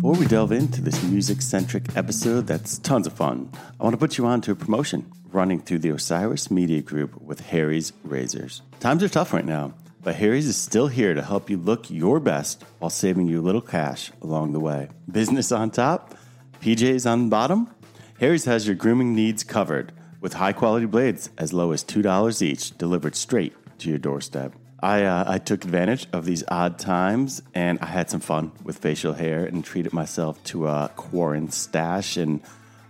Before we delve into this music centric episode that's tons of fun, I want to put you on to a promotion running through the Osiris Media Group with Harry's Razors. Times are tough right now, but Harry's is still here to help you look your best while saving you a little cash along the way. Business on top, PJs on bottom? Harry's has your grooming needs covered with high quality blades as low as $2 each delivered straight to your doorstep. I, uh, I took advantage of these odd times and I had some fun with facial hair and treated myself to a quarantine stash. And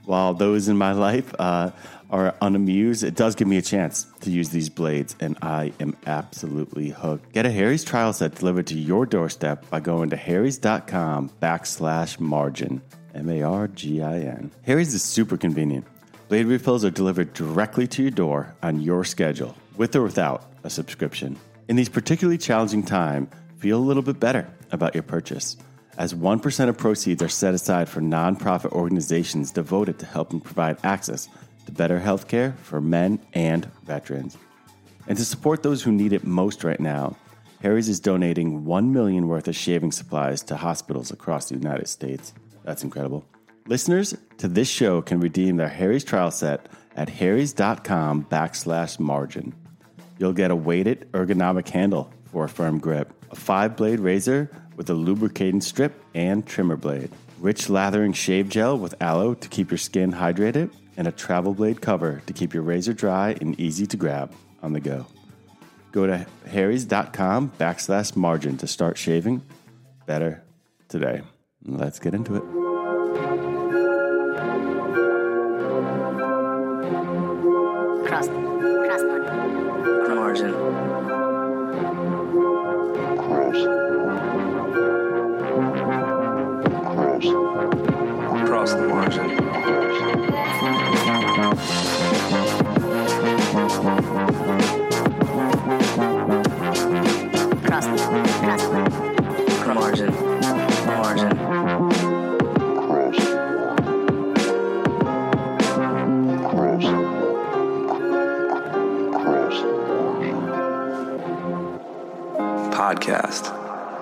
while those in my life uh, are unamused, it does give me a chance to use these blades, and I am absolutely hooked. Get a Harry's trial set delivered to your doorstep by going to harrys.com backslash margin. M A R G I N. Harry's is super convenient. Blade refills are delivered directly to your door on your schedule, with or without a subscription. In these particularly challenging times, feel a little bit better about your purchase, as 1% of proceeds are set aside for nonprofit organizations devoted to helping provide access to better healthcare for men and veterans. And to support those who need it most right now, Harry's is donating 1 million worth of shaving supplies to hospitals across the United States. That's incredible. Listeners to this show can redeem their Harry's trial set at harrys.com backslash margin. You'll get a weighted ergonomic handle for a firm grip, a five blade razor with a lubricating strip and trimmer blade, rich lathering shave gel with aloe to keep your skin hydrated, and a travel blade cover to keep your razor dry and easy to grab on the go. Go to harrys.com backslash margin to start shaving better today. Let's get into it.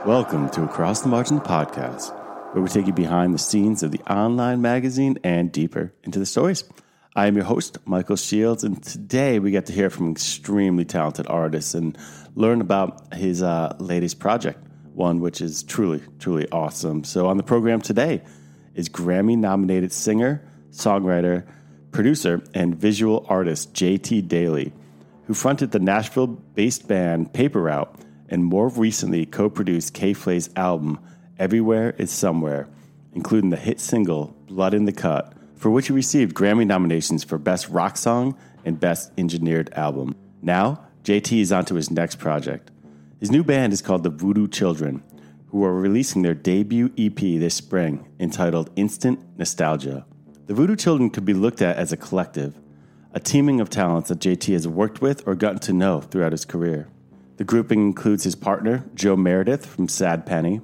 Welcome to Across the Margin podcast, where we take you behind the scenes of the online magazine and deeper into the stories. I am your host, Michael Shields, and today we get to hear from extremely talented artists and learn about his uh, latest project, one which is truly, truly awesome. So, on the program today is Grammy nominated singer, songwriter, producer, and visual artist JT Daly, who fronted the Nashville based band Paper Route and more recently co produced K Flay's album Everywhere is Somewhere, including the hit single Blood in the Cut, for which he received Grammy nominations for Best Rock Song and Best Engineered Album. Now, JT is on to his next project. His new band is called the Voodoo Children, who are releasing their debut EP this spring entitled Instant Nostalgia. The Voodoo Children could be looked at as a collective, a teaming of talents that JT has worked with or gotten to know throughout his career. The grouping includes his partner, Joe Meredith from Sad Penny,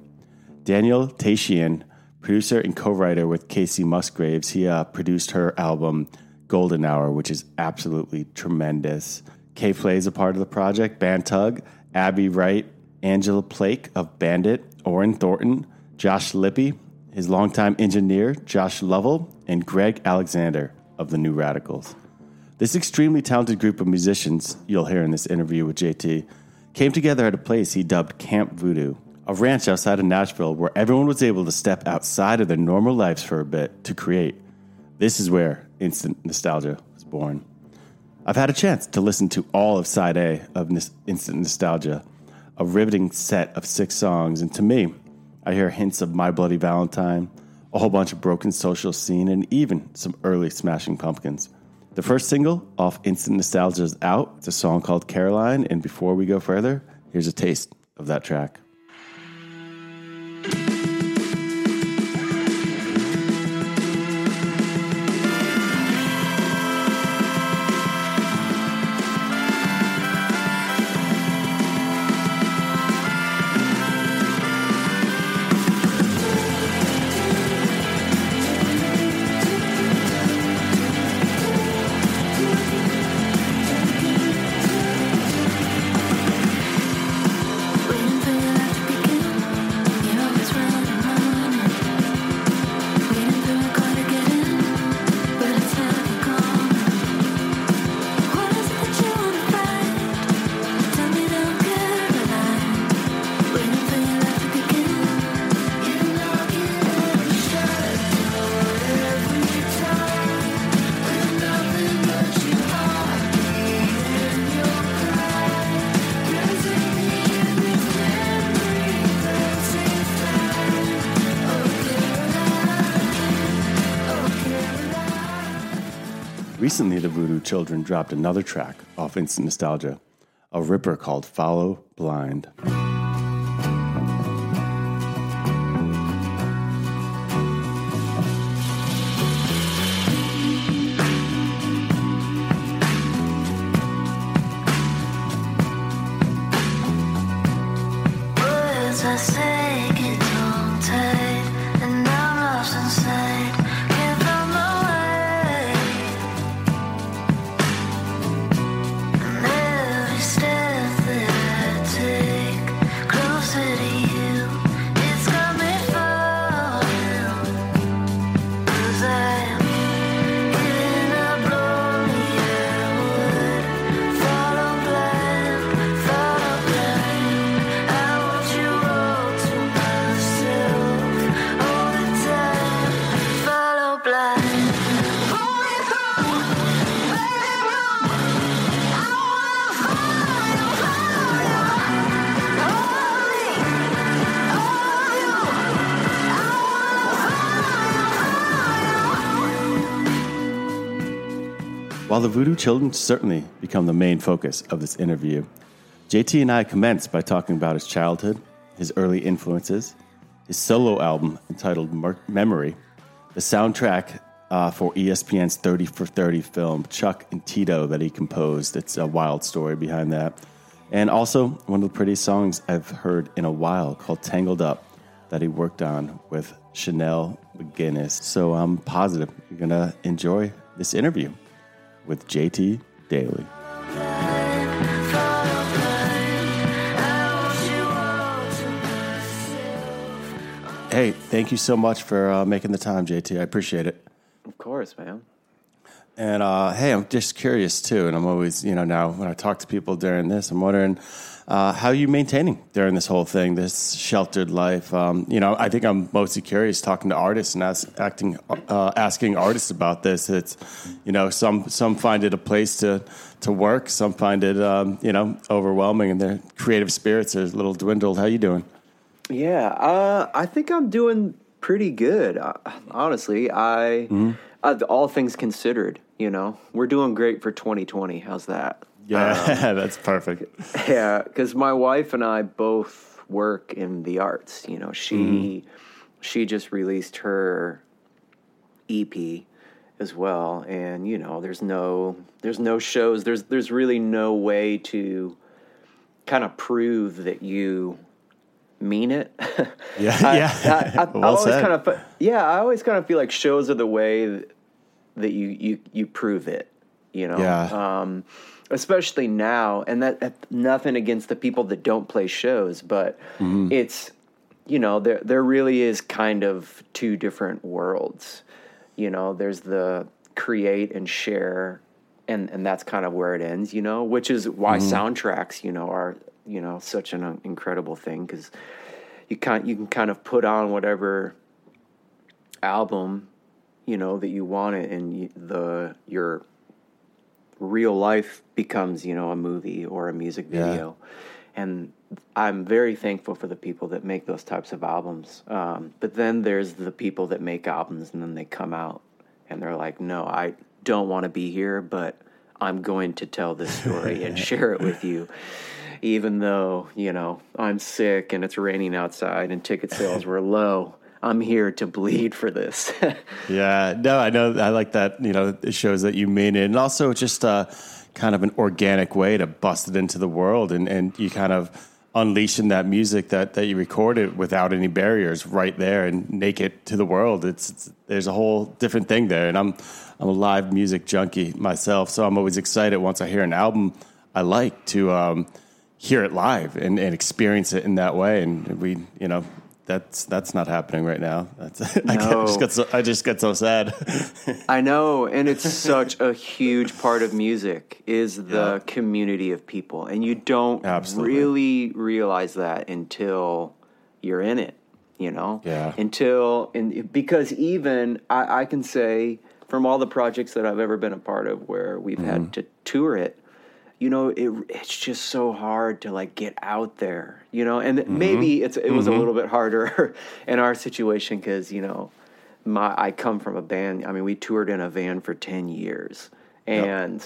Daniel Tashian, producer and co writer with Kacey Musgraves. He uh, produced her album Golden Hour, which is absolutely tremendous. K Flay's a part of the project, Bantug, Abby Wright, Angela Plake of Bandit, Oren Thornton, Josh Lippy, his longtime engineer, Josh Lovell, and Greg Alexander of the New Radicals. This extremely talented group of musicians you'll hear in this interview with JT came together at a place he dubbed Camp Voodoo, a ranch outside of Nashville where everyone was able to step outside of their normal lives for a bit to create. This is where Instant Nostalgia was born. I've had a chance to listen to all of side A of Instant Nostalgia, a riveting set of six songs, and to me, I hear hints of My Bloody Valentine, a whole bunch of Broken Social Scene, and even some early Smashing Pumpkins. The first single off Instant Nostalgia is out. It's a song called Caroline, and before we go further, here's a taste of that track. Dropped another track off Instant Nostalgia, a ripper called Follow Blind. The Voodoo Children certainly become the main focus of this interview, JT and I commenced by talking about his childhood, his early influences, his solo album entitled Memory, the soundtrack uh, for ESPN's 30 for 30 film, Chuck and Tito, that he composed. It's a wild story behind that. And also one of the prettiest songs I've heard in a while called Tangled Up that he worked on with Chanel McGuinness. So I'm positive you're going to enjoy this interview with JT Daly. Hey, thank you so much for uh, making the time, JT. I appreciate it. Of course, man. And uh, hey, I'm just curious too, and I'm always, you know, now when I talk to people during this, I'm wondering uh, how are you maintaining during this whole thing, this sheltered life. Um, you know, I think I'm mostly curious talking to artists and ask, acting, uh, asking artists about this. It's, you know, some some find it a place to to work, some find it, um, you know, overwhelming, and their creative spirits are a little dwindled. How are you doing? Yeah, uh, I think I'm doing pretty good. Uh, honestly, I, uh, all things considered, you know, we're doing great for 2020. How's that? Yeah, that's perfect. Yeah, because my wife and I both work in the arts. You know, she she just released her EP as well, and you know, there's no there's no shows. There's there's really no way to kind of prove that you mean it. Yeah, I, yeah. I, I, I Well always said. kind of yeah. I always kind of feel like shows are the way that you you you prove it. You know, Yeah. um, especially now, and that, that nothing against the people that don't play shows, but Mm-hmm. it's you know there there really is kind of two different worlds. You know, there's the create and share, and and that's kind of where it ends. You know, which is why Mm-hmm. soundtracks, you know, are you know such an uh, incredible thing because you can you can kind of put on whatever album you know that you want it and you, the your real life becomes you know a movie or a music Yeah. video. And i'm very thankful for the people that make those types of albums. Um, but then there's the people that make albums and then they come out and they're like no i don't want to be here but i'm going to tell this story and share it with you. Even though you know i'm sick and it's raining outside and ticket sales were low i'm here to bleed for this Yeah, no, I know. I like that. You know, it shows that you mean it, and also just uh, kind of an organic way to bust it into the world, and, and you kind of unleashing that music that, that you recorded without any barriers right there and make it to the world. It's, it's there's a whole different thing there, and I'm I'm a live music junkie myself, so I'm always excited once I hear an album I like to um, hear it live and, and experience it in that way. And we, you know. That's that's not happening right now. That's, I just got so, I just get so sad. I know, and it's such a huge part of music is the community of people, and you don't Absolutely. really realize that until you're in it. You know, Yeah. Until and because even I, I can say from all the projects that I've ever been a part of where we've Mm-hmm. had to tour it, you know, it it's just so hard to like get out there. You know, and Mm-hmm. maybe it's it was a little bit harder in our situation because you know my I come from a band. I mean, we toured in a van for ten years, and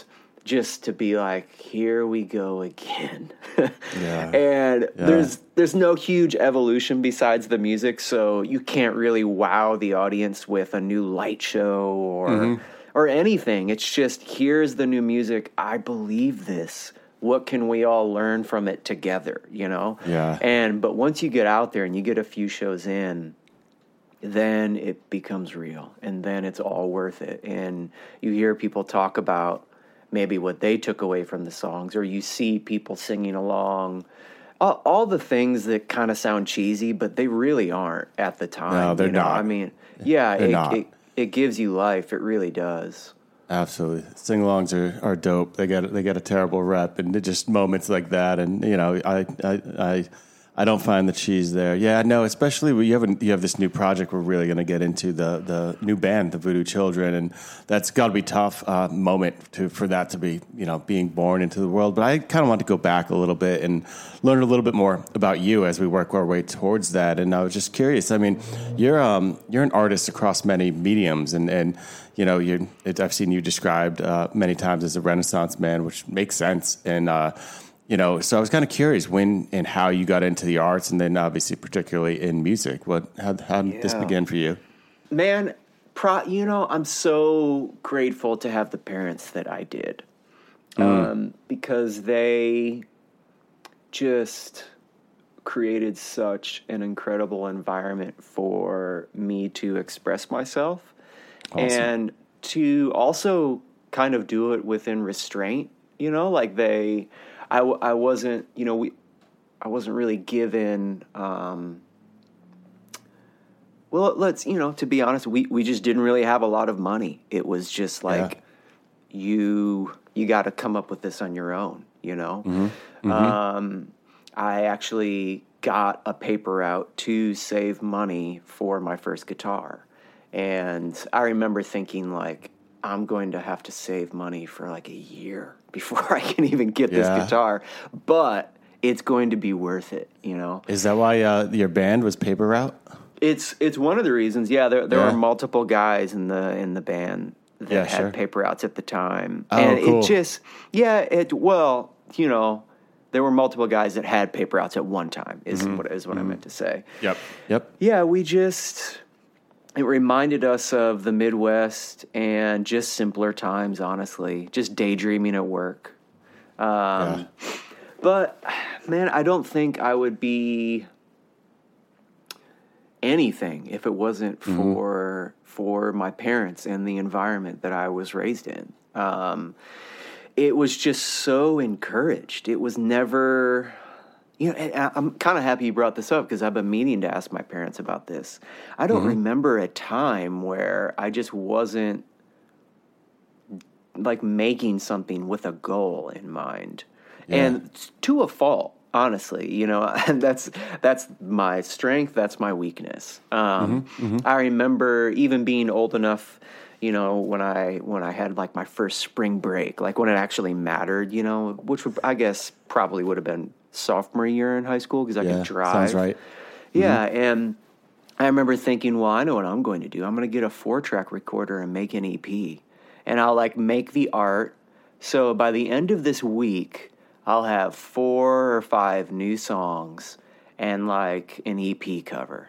just to be like, here we go again. Yeah. and there's there's no huge evolution besides the music, so you can't really wow the audience with a new light show or Mm-hmm. Or anything. It's just here's the new music. I believe this. What can we all learn from it together? You know. Yeah. And but once you get out there and you get a few shows in, then it becomes real and then it's all worth it and you hear people talk about maybe what they took away from the songs or you see people singing along all, all the things that kind of sound cheesy but they really aren't at the time No, they're you know? not. i mean yeah They're it, not. it, it gives you life it really does Absolutely, sing-alongs are, are dope. They get they get a terrible rep, and just moments like that. And you know, I I I, I don't find the cheese there. Yeah, no, especially when you have a, you have this new project. We're really going to get into the the new band, the Voodoo Children, and that's got to be tough uh, moment to for that to be you know being born into the world. But I kind of want to go back a little bit and learn a little bit more about you as we work our way towards that. And I was just curious. I mean, you're um you're an artist across many mediums, and and you know, you I've seen you described uh, many times as a Renaissance man, which makes sense. And uh, you know, so I was kind of curious when and how you got into the arts, and then obviously particularly in music. What how how did this Yeah. begin for you? man pro you know i'm so grateful to have the parents that i did um, because they just created such an incredible environment for me to express myself and to also kind of do it within restraint you know like they i, I wasn't you know we i wasn't really given um, well, let's you know. To be honest, we we just didn't really have a lot of money. It was just like you you got to come up with this on your own. You know. Um, I actually got a paper out to save money for my first guitar, and I remember thinking like. I'm going to have to save money for like a year before I can even get Yeah. this guitar, but it's going to be worth it, you know. Is that why uh, your band was Paper Route? It's it's one of the reasons. Yeah, there there Yeah. are multiple guys in the in the band that Yeah, had sure. paper outs at the time, Oh, and cool. it just yeah it well you know there were multiple guys that had paper outs at one time is Mm-hmm. what is what I meant to say. Yep. Yep. Yeah, we just it reminded us of the Midwest and just simpler times. Honestly, just daydreaming at work. Um, But man, I don't think I would be anything if it wasn't for for my parents and the environment that I was raised in. Um, it was just so encouraged. It was never, you know. And I- I'm kind of happy you brought this up because I've been meaning to ask my parents about this. I don't mm-hmm. remember a time where I just wasn't like making something with a goal in mind and to a fault honestly you know and that's that's my strength that's my weakness um, mm-hmm, mm-hmm. i remember even being old enough you know when i when i had like my first spring break like when it actually mattered you know which would, i guess probably would have been sophomore year in high school because i Yeah. could drive Sounds right. yeah, mm-hmm. and I remember thinking, well, I know what I'm going to do. I'm going to get a four track recorder and make an EP. And I'll like make the art. So by the end of this week, I'll have four or five new songs and like an EP cover.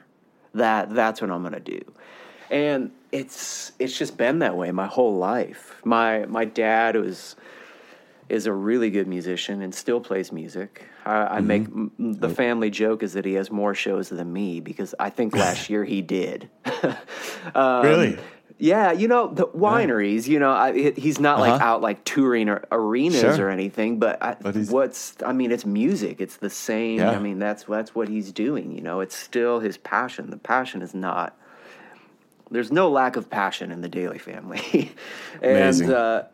That that's what I'm going to do. And it's it's just been that way my whole life. My my dad was is a really good musician and still plays music. I, I make m- the family joke is that he has more shows than me because I think last year he did. Um, really? Yeah, you know the wineries. You know, I, he's not like Uh-huh. out like touring or arenas Sure. or anything. But, I, But what's? I mean, it's music. It's the same. Yeah. I mean, that's that's what he's doing. You know, it's still his passion. The passion is not. There's no lack of passion in the Daly Family, and Amazing. uh,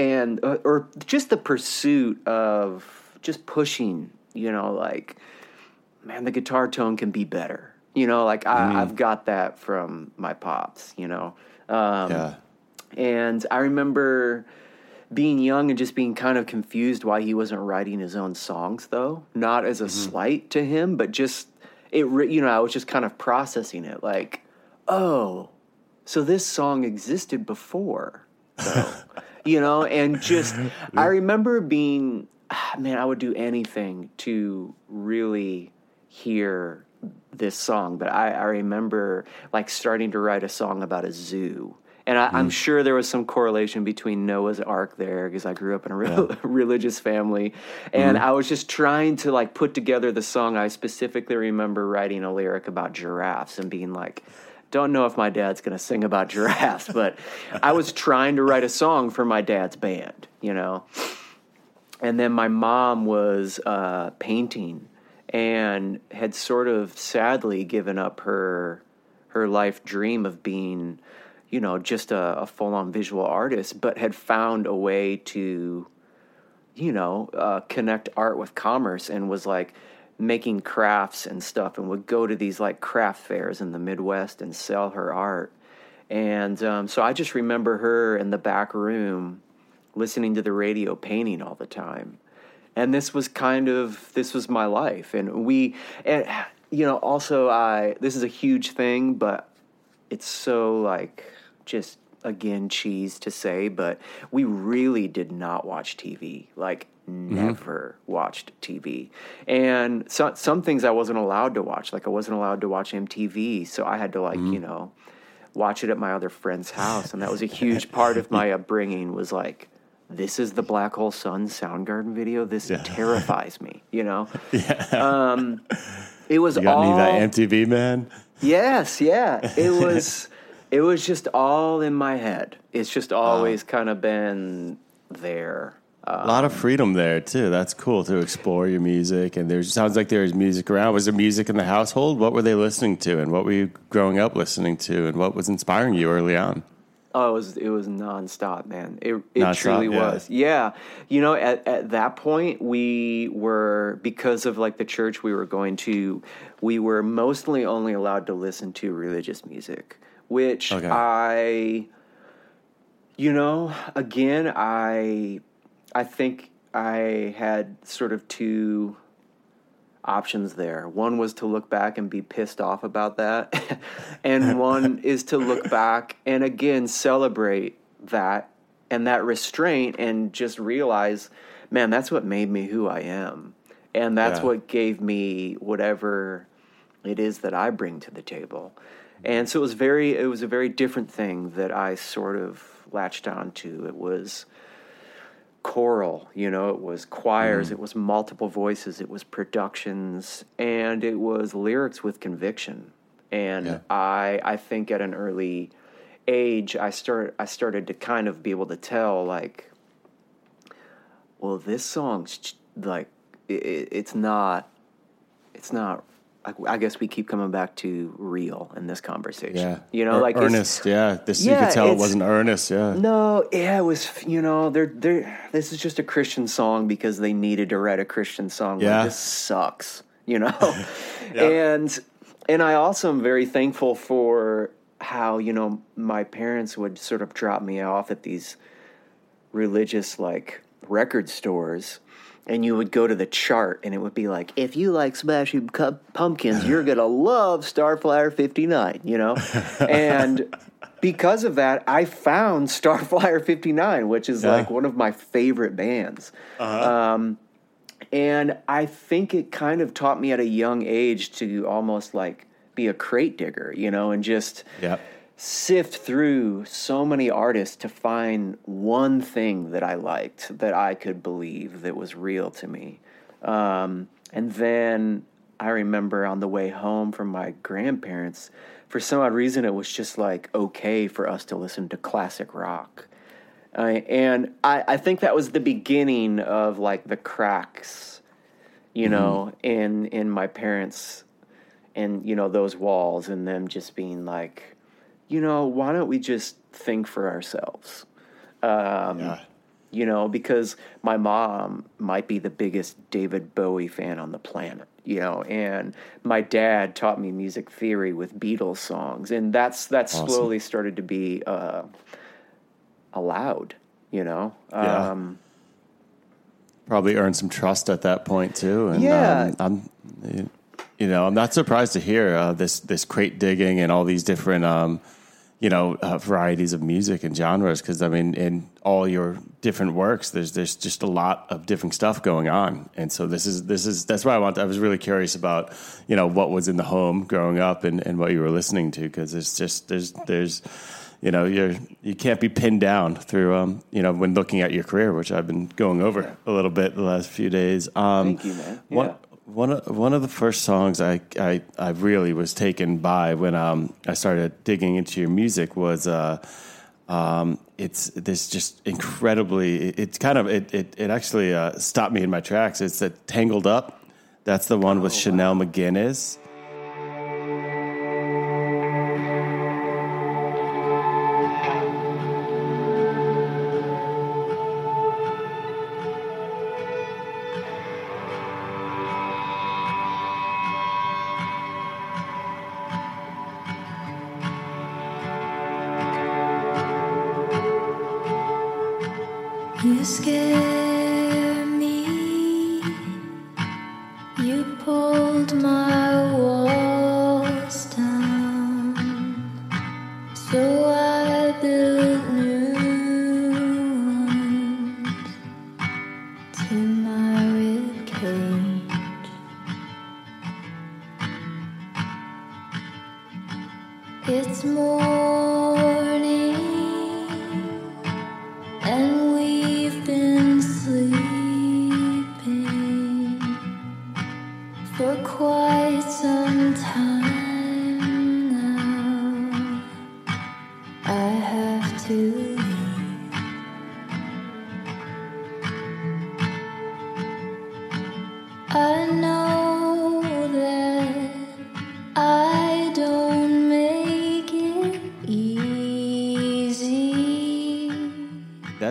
and uh, or just the pursuit of just pushing. You know, like man, the guitar tone can be better. You know, like Mm-hmm. I, I've got that from my pops. You know, um, yeah. and I remember being young and just being kind of confused why he wasn't writing his own songs, though. Not as a slight to him, but just it. You know, I was just kind of processing it, like, oh, so this song existed before. Though. you know, and just I remember being ah, man, I would do anything to really hear this song, but I, I remember like starting to write a song about a zoo. And I, I'm mm. sure there was some correlation between Noah's Ark there because I grew up in a real, religious family. And mm-hmm. I was just trying to like put together the song. I specifically remember writing a lyric about giraffes and being like, don't know if my dad's going to sing about giraffes, but I was trying to write a song for my dad's band, you know? and then my mom was uh, painting and had sort of sadly given up her her life dream of being you know just a, a full-on visual artist but had found a way to you know uh, connect art with commerce and was like making crafts and stuff and would go to these like craft fairs in the midwest and sell her art. And um, so i just remember her in the back room listening to the radio painting all the time. And this was kind of this was my life. And we and you know also i this is a huge thing but it's so like just again cheese to say but we really did not watch tv like never watched tv and so, some things i wasn't allowed to watch like i wasn't allowed to watch mtv so i had to like you know watch it at my other friend's house and that was a huge part of my upbringing was like this is the black hole sun soundgarden video this terrifies me you know um it was You got all that MTV, man? Yes, yeah. It was it was just all in my head. It's just always kind of been there. A lot of freedom there too. That's cool to explore your music. And there sounds like there's music around. Was there music in the household? What were they listening to, and what were you growing up listening to, and what was inspiring you early on? Oh, it was it was nonstop, man. It it Nonstop, truly yeah. was. Yeah. You know, at at that point we were because of like the church we were going to, we were mostly only allowed to listen to religious music, which Okay. I you know, again, I I think I had sort of two options there. One was to look back and be pissed off about that, and one is to look back and again celebrate that and that restraint and just realize, man, that's what made me who I am. And that's Yeah. what gave me whatever it is that I bring to the table. And so it was very it was a very different thing that I sort of latched on to. It was choral, you know, it was choirs, mm-hmm. it was multiple voices, it was productions, and it was lyrics with conviction. And Yeah. I I think at an early age I start I started to kind of be able to tell like well this song's like i i- it's not it's not I, I guess we keep coming back to real in this conversation. Yeah, You know, Ear- like it's- earnest. Yeah, this you could tell it wasn't earnest. Yeah, no, yeah, it was. You know, they're they're. This is just a Christian song because they needed to write a Christian song. Yeah. Like, this sucks. You know, and and I also am very thankful for how you know my parents would sort of drop me off at these religious like record stores. And you would go to the chart, and it would be like, if you like Smashing Pumpkins, you're gonna love Starflyer '59, you know. And because of that, I found Starflyer '59, which is Yeah. like one of my favorite bands. Um, and I think it kind of taught me at a young age to almost like be a crate digger, you know, and just yeah. Sift through so many artists to find one thing that I liked that I could believe that was real to me. Um, and then I remember on the way home from my grandparents, for some odd reason, it was just like okay for us to listen to classic rock. Uh, and I, I think that was the beginning of like the cracks, you know, in in my parents and you know those walls and them just being like, you know, why don't we just think for ourselves? Um, Yeah. You know, because my mom might be the biggest David Bowie fan on the planet, you know, and my dad taught me music theory with Beatles songs, and that's that Awesome. slowly started to be uh, allowed, you know. Yeah. Um, Probably earned some trust at that point too. And Yeah. um, I'm, you know, I'm not surprised to hear uh, this this crate digging and all these different, um, you know uh, varieties of music and genres because I mean in all your different works there's there's just a lot of different stuff going on and so this is this is that's why I want I was really curious about you know what was in the home growing up and, and what you were listening to because it's just there's there's you know you're you can't be pinned down through um you know when looking at your career which I've been going over a little bit the last few days um Thank you, man. Yeah. one of one of the first songs I, I, I really was taken by when um, I started digging into your music was uh, um, it's this just incredibly it, it's kind of it it, it actually uh, stopped me in my tracks. It's that Tangled Up. That's the one with Chanel McGinnis.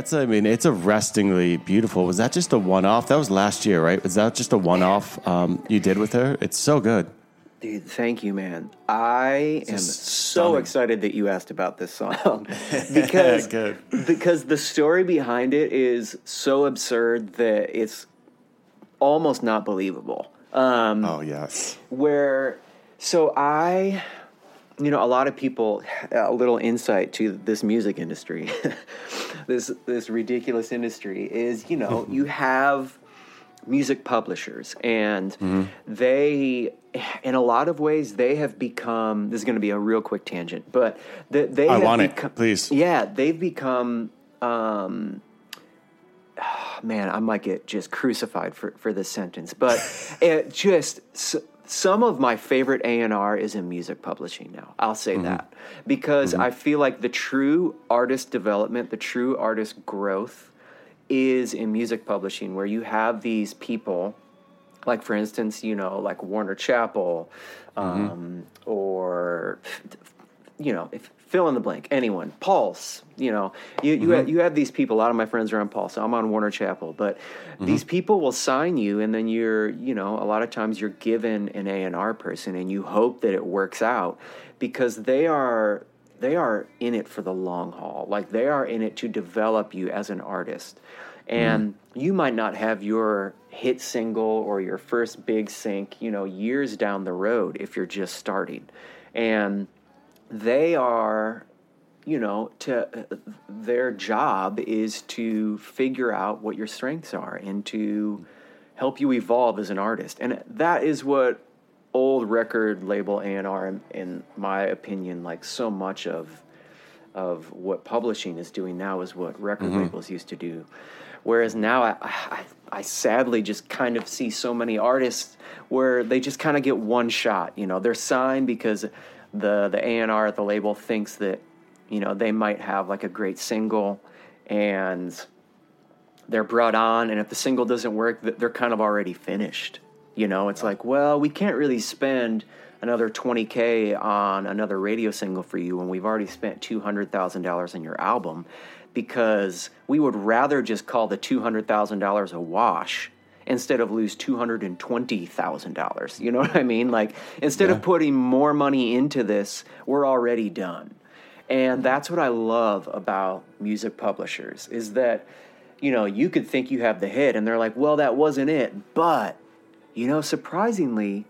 That's I mean it's arrestingly beautiful. Was that just a one off? That was last year, right? Was that just a one off um, you did with her? It's so good. Dude, thank you, man. I am so excited that you asked about this song because Good. because the story behind it is so absurd that it's almost not believable. Um, Oh yes. where so I you know a lot of people a little insight to this music industry this this ridiculous industry is you know you have music publishers and they in a lot of ways they have become this is going to be a real quick tangent but they, they I have want it, become- please. yeah they've become um man, I might get just crucified for, for this sentence, but it just some of my favorite A and R is in music publishing now. I'll say mm-hmm. that. Because mm-hmm. I feel like the true artist development, the true artist growth, is in music publishing, where you have these people like for instance, you know, like Warner Chappell, mm-hmm. um, or you know, if fill in the blank, anyone, Pulse, you know, you you, have, mm-hmm. you have these people. A lot of my friends are on Pulse. I'm on Warner Chappell, but mm-hmm. these people will sign you, and then you're, you know, a lot of times you're given an A and R person, and you hope that it works out because they are they are in it for the long haul. Like they are in it to develop you as an artist. And mm-hmm. you might not have your hit single or your first big sync, you know, years down the road if you're just starting. And they are, you know, to their job is to figure out what your strengths are and to help you evolve as an artist. And that is what old record label A&R in my opinion like so much of of what publishing is doing now is what record mm-hmm. labels used to do. Whereas now I, I, I sadly just kind of see so many artists where they just kind of get one shot. You know, they're signed because the the A and R at the label thinks that you know they might have like a great single, and they're brought on, and if the single doesn't work, they're kind of already finished. You know, it's like, well, we can't really spend another 20k on another radio single for you when we've already spent $200,000 on your album because we would rather just call the $200,000 a wash instead of lose $220,000. You know what I mean? Like instead of putting more money into this, we're already done. And that's what I love about music publishers is that you know, you could think you have the hit and they're like, "Well, that wasn't it." But you know, surprisingly,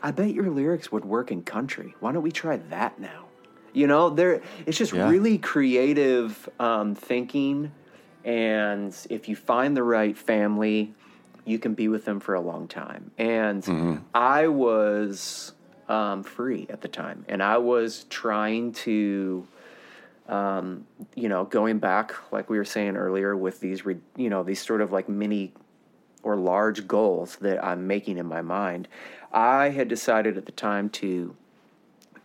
I bet your lyrics would work in country. Why don't we try that now? You know, there it's just Yeah. really creative um, thinking, and if you find the right family, you can be with them for a long time. And Mm-hmm. I was um, free at the time, and I was trying to um, you know, going back, like we were saying earlier, with these, re- you know, these sort of like mini or large goals that I'm making in my mind, I had decided at the time to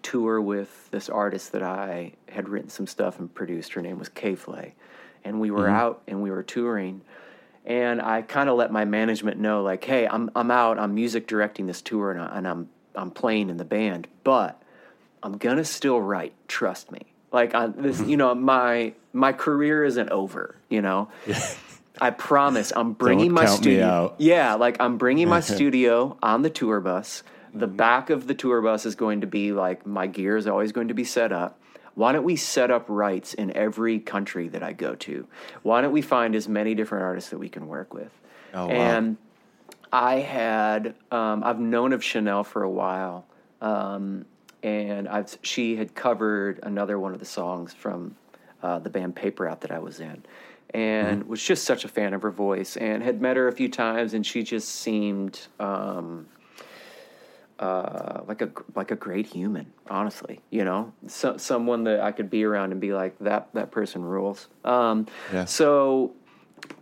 tour with this artist that I had written some stuff and produced. Her name was K Flay. And we were out and we were touring. And I kind of let my management know, like, hey, I'm, I'm out, I'm music directing this tour and, I, and I'm, I'm playing in the band, but I'm gonna still write. Trust me. Like I, this, you know, my my career isn't over. You know, I promise. I'm bringing Don't my studio. Yeah, like I'm bringing my studio on the tour bus. The back of the tour bus is going to be like my gear is always going to be set up. Why don't we set up rights in every country that I go to? Why don't we find as many different artists that we can work with? Oh, wow. And I had um, I've known of Chanel for a while, um, and I've she had covered another one of the songs from uh, the band Paper Route that I was in, and was just such a fan of her voice, and had met her a few times, and she just seemed. Um, uh, like a like a great human, honestly. You know, so, someone that I could be around and be like that. That person rules. Um, Yeah. So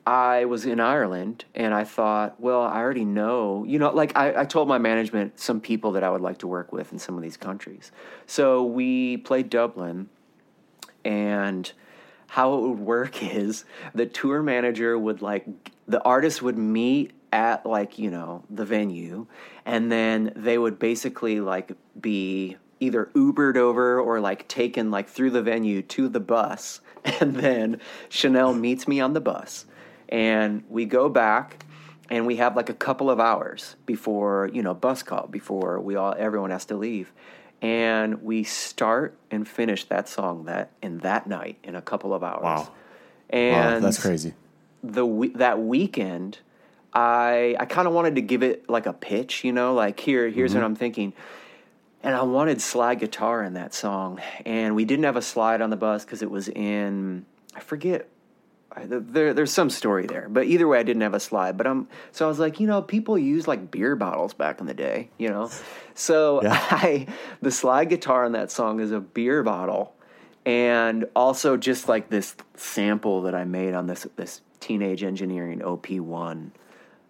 I was in Ireland and I thought, well, I already know, you know, like I, I told my management some people that I would like to work with in some of these countries. So we played Dublin and how it would work is the tour manager would like, the artist would meet at like, you know, the venue and then they would basically like be either Ubered over or like taken like through the venue to the bus. And then Chanel meets me on the bus and we go back and we have like a couple of hours before you know bus call before we all everyone has to leave and we start and finish that song that in that night in a couple of hours Wow. and wow, that's crazy. the that weekend i i kind of wanted to give it like a pitch you know like here here's what mm-hmm. i'm thinking and i wanted slide guitar in that song and we didn't have a slide on the bus because it was in i forget I- there, there's some story there, but either way, I didn't have a slide. But I'm so I was like, you know, people use like beer bottles back in the day, you know. So Yeah. I the slide guitar on that song is a beer bottle, and also just like this sample that I made on this this teenage engineering OP one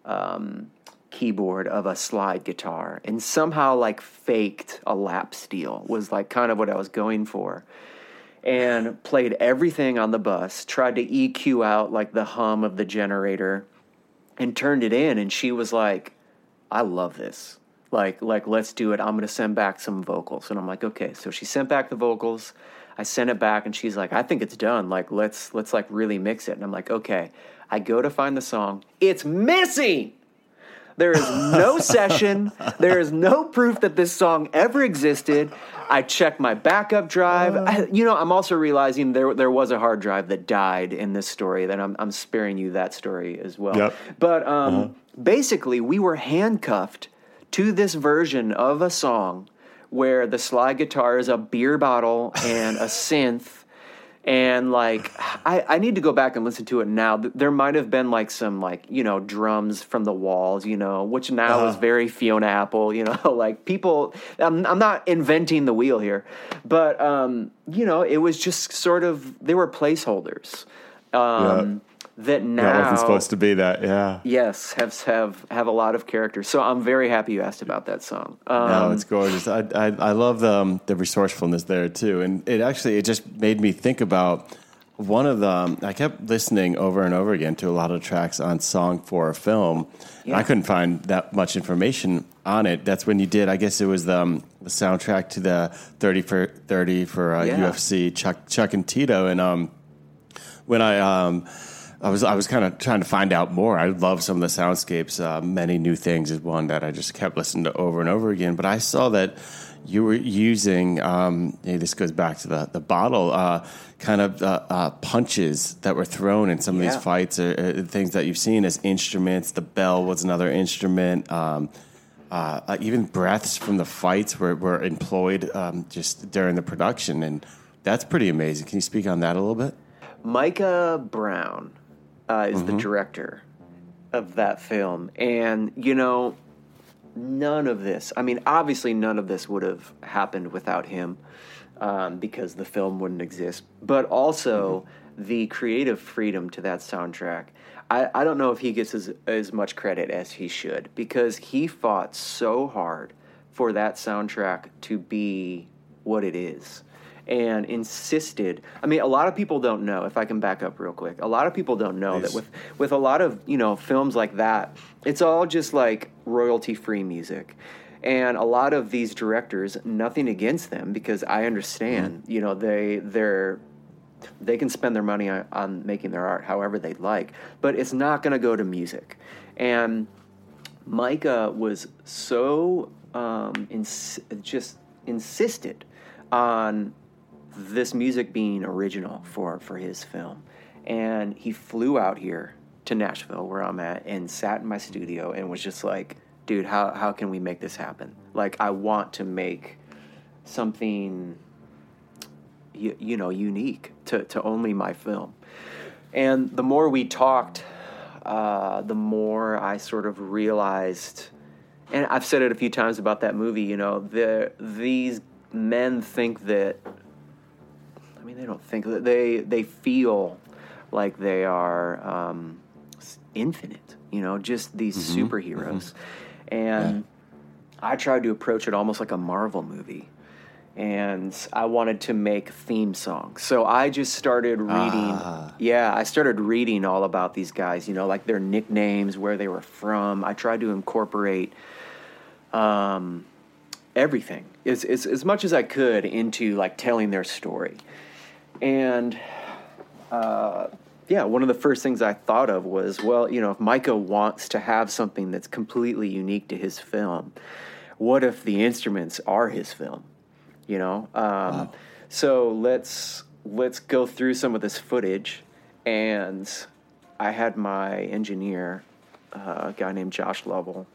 um, keyboard of a slide guitar, and somehow like faked a lap steel was like kind of what I was going for and played everything on the bus, tried to EQ out like the hum of the generator and turned it in and she was like, I love this. Like like let's do it. I'm going to send back some vocals. And I'm like, "Okay." So she sent back the vocals. I sent it back and she's like, "I think it's done. Like let's let's like really mix it." And I'm like, "Okay." I go to find the song. It's missing. There is no session. There is no proof that this song ever existed. I checked my backup drive. I, you know, I'm also realizing there there was a hard drive that died in this story. That I'm I'm sparing you that story as well. Yep. But um, basically, we were handcuffed to this version of a song where the slide guitar is a beer bottle and a synth and like I, I need to go back and listen to it now. There might have been like some like you know drums from the walls you know which now is very fiona apple you know like people I'm, I'm not inventing the wheel here but um you know it was just sort of they were placeholders. Um that now That wasn't supposed to be that. Yeah. yes have have have a lot of characters so i'm very happy you asked about that song um, No, it's gorgeous. I I, I love the, um, the resourcefulness there too, and it actually it just made me think about one of the. um, I kept listening over and over again to a lot of tracks on song for a film. Yeah. I couldn't find that much information on it. That's when you did. I guess it was the, um, the soundtrack to the thirty for thirty for uh, Yeah. UFC Chuck Chuck and Tito, and um, when I um, I was I was kind of trying to find out more. I love some of the soundscapes. Uh, Many new things is one that I just kept listening to over and over again. But I saw that you were using. Um, this goes back to the the bottle. Uh, kind of uh, uh, punches that were thrown in some of Yeah. these fights, or, uh things that you've seen as instruments. The bell was another instrument. Um, uh, uh, even breaths from the fights were, were employed um, just during the production, and that's pretty amazing. Can you speak on that a little bit? Micah Brown uh, is the director of that film. And, you know, none of this, I mean, obviously, none of this would have happened without him um, because the film wouldn't exist. But also, the creative freedom to that soundtrack. I, I don't know if he gets as, as much credit as he should because he fought so hard for that soundtrack to be what it is and insisted i mean a lot of people don't know if i can back up real quick a lot of people don't know that with with a lot of you know films like that it's all just like royalty free music. And a lot of these directors nothing against them because i understand you know they they're they can spend their money on, on making their art however they'd like but it's not going to go to music. And Micah was so um, ins- just insisted on this music being original for, for his film. And he flew out here to Nashville, where I'm at, and sat in my studio and was just like, dude, how, how can we make this happen? Like, I want to make something, you, you know, unique to, to only my film. And the more we talked, uh, the more I sort of realized, and I've said it a few times about that movie. You know, the these men think that. I mean, they don't think that they they feel like they are um, infinite. You know, just these superheroes, and I tried to approach it almost like a Marvel movie. And I wanted to make theme songs. So I just started reading. Yeah, I started reading all about these guys, you know, like their nicknames, where they were from. I tried to incorporate um, everything as, as, as much as I could into like telling their story. And uh, yeah, one of the first things I thought of was, well, you know, if Micah wants to have something that's completely unique to his film, what if the instruments are his film? You know, um, so let's let's go through some of this footage, and I had my engineer, uh, a guy named Josh Lovell.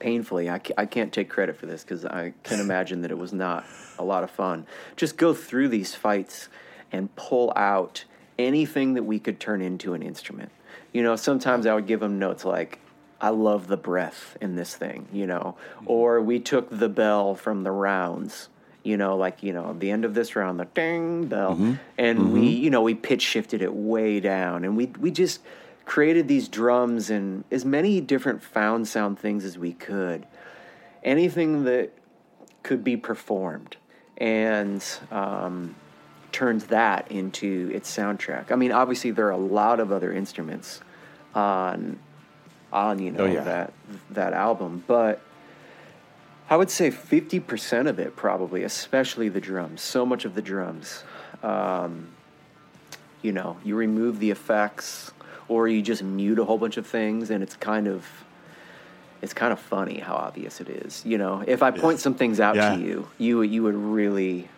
Painfully, I, I can't take credit for this because I can imagine that it was not a lot of fun. Just go through these fights and pull out anything that we could turn into an instrument. You know, sometimes I would give them notes like, I love the breath in this thing, you know, mm-hmm. or we took the bell from the rounds, you know, like, you know, the end of this round, the ding bell, mm-hmm. and we, mm-hmm. you know, we pitch shifted it way down. And we, we just created these drums and as many different found sound things as we could. Anything that could be performed and um, turned that into its soundtrack. I mean, obviously there are a lot of other instruments on on you know Oh, yeah. that that album, but I would say fifty percent of it probably, especially the drums. So much of the drums. Um, you know, you remove the effects or you just mute a whole bunch of things, and it's kind of it's kind of funny how obvious it is. You know, if I point some things out Yeah. to you, you you would really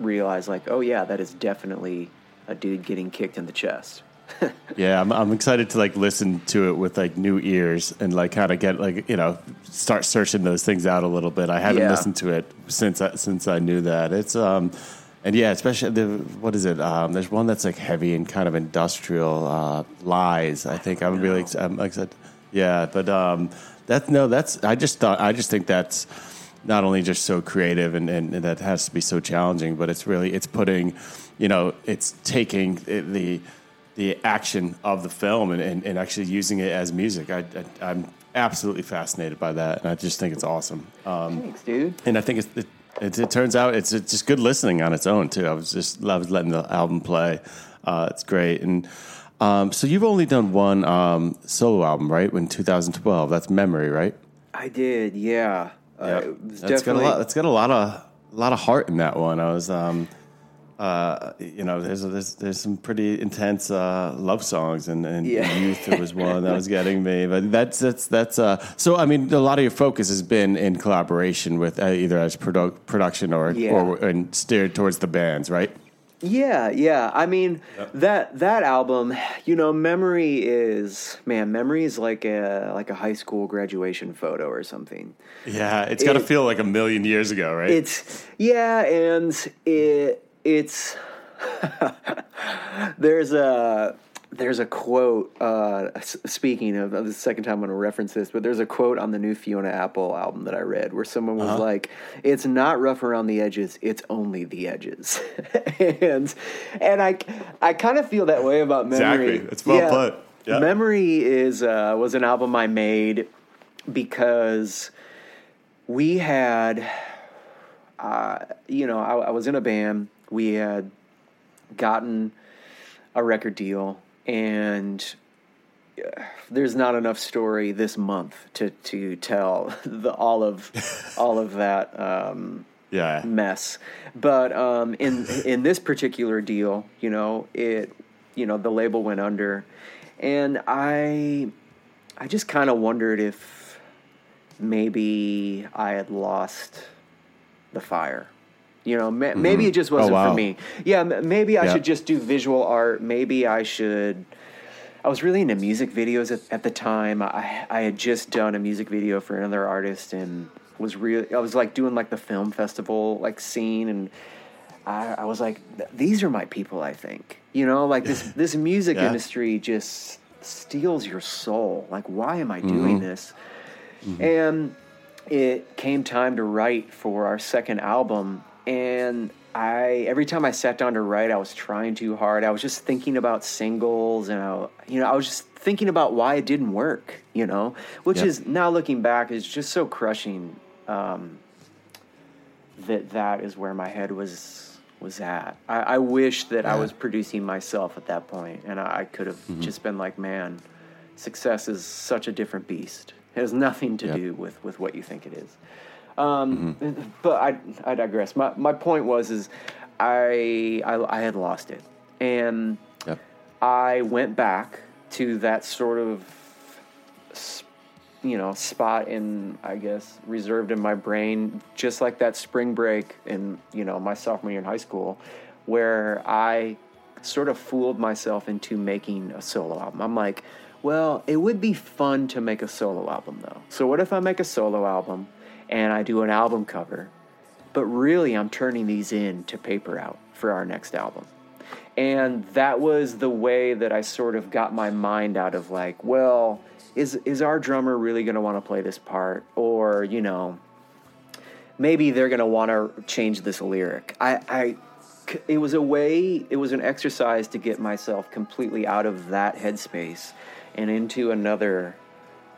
realize like, oh yeah, that is definitely a dude getting kicked in the chest. Yeah, I'm, I'm excited to like listen to it with like new ears and like kind of get like you know start searching those things out a little bit. I haven't Yeah. listened to it since I, since I knew that it's um and yeah, especially the what is it? Um, there's one that's like heavy and kind of industrial uh, lies. I think I'm really ex- I'm excited. Yeah, but um, that's no, that's I just thought I just think that's not only just so creative and, and, and that has to be so challenging, but it's really it's putting, you know, it's taking the the action of the film and, and, and actually using it as music. I, I I'm absolutely fascinated by that, and I just think it's awesome. Um, Thanks, dude. and I think it's, it, it, it turns out it's, it's just good listening on its own too. I was just I was letting the album play. Uh, it's great, and um, so you've only done one um, solo album, right? In 2012, that's Memory, right? I did, yeah. Uh, it was that's got a definitely lot. That's got a lot of a lot of heart in that one. I was, um, uh, you know, there's there's there's some pretty intense uh, love songs, and, and Yeah. Youth was one that was getting me. But that's that's that's uh, so. I mean, a lot of your focus has been in collaboration with uh, either as produ- production or Yeah. or and steered towards the bands, right? Yeah, yeah. I mean that that album, you know, Memory is man, Memory is like a like a high school graduation photo or something. Yeah, it's got to It- feel like a million years ago, right? It's yeah, and it it's there's a there's a quote. Uh, speaking of, of the second time I'm going to reference this, but there's a quote on the new Fiona Apple album that I read where someone was like, "It's not rough around the edges; it's only the edges." and and I I kind of feel that way about memory. Exactly. It's well put. Yeah. Memory is uh, was an album I made because we had uh, you know I, I was in a band we had gotten a record deal and uh, there's not enough story this month to to tell the all of all of that um, yeah. mess. But um, in in this particular deal, you know, it you know the label went under, and I I just kind of wondered if maybe I had lost the fire. You know, ma- mm-hmm. maybe it just wasn't oh, wow. for me. Yeah, m- maybe I Yeah. should just do visual art. Maybe I should. I was really into music videos at, at the time. I I had just done a music video for another artist and was really I was like doing like the film festival like scene and I, I was like these are my people I think you know like this this music Yeah. industry just steals your soul like why am I mm-hmm. doing this mm-hmm. and it came time to write for our second album and I every time I sat down to write I was trying too hard I was just thinking about singles and I, you know I was just thinking about why it didn't work you know which Yep. is now looking back is just so crushing um, that that is where my head was was at I, I wish that I was producing myself at that point and I, I could have Mm-hmm. just been like man success is such a different beast it has nothing to Yep. do with with what you think it is um, but I, I digress. My, my point was is I, I I had lost it, and Yep. I went back to that sort of you know spot in I guess reserved in my brain, just like that spring break in you know my sophomore year in high school, where I sort of fooled myself into making a solo album. I'm like, well, it would be fun to make a solo album though. So what if I make a solo album and I do an album cover, but really I'm turning these in to Paper Route for our next album. And that was the way that I sort of got my mind out of like, well, is is our drummer really going to want to play this part or, you know, maybe they're going to want to change this lyric. I, I, it was a way, it was an exercise to get myself completely out of that headspace and into another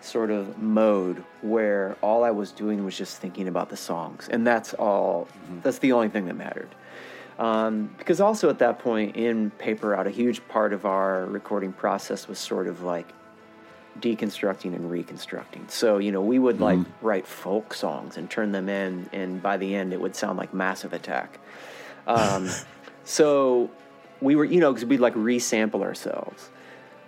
sort of mode where all I was doing was just thinking about the songs, and that's all. That's the only thing that mattered. Um, because also at that point in Paper Route, a huge part of our recording process was sort of like deconstructing and reconstructing. So, you know, we would like write folk songs and turn them in, and by the end, it would sound like Massive Attack. Um, so we were, you know, because we'd like resample ourselves.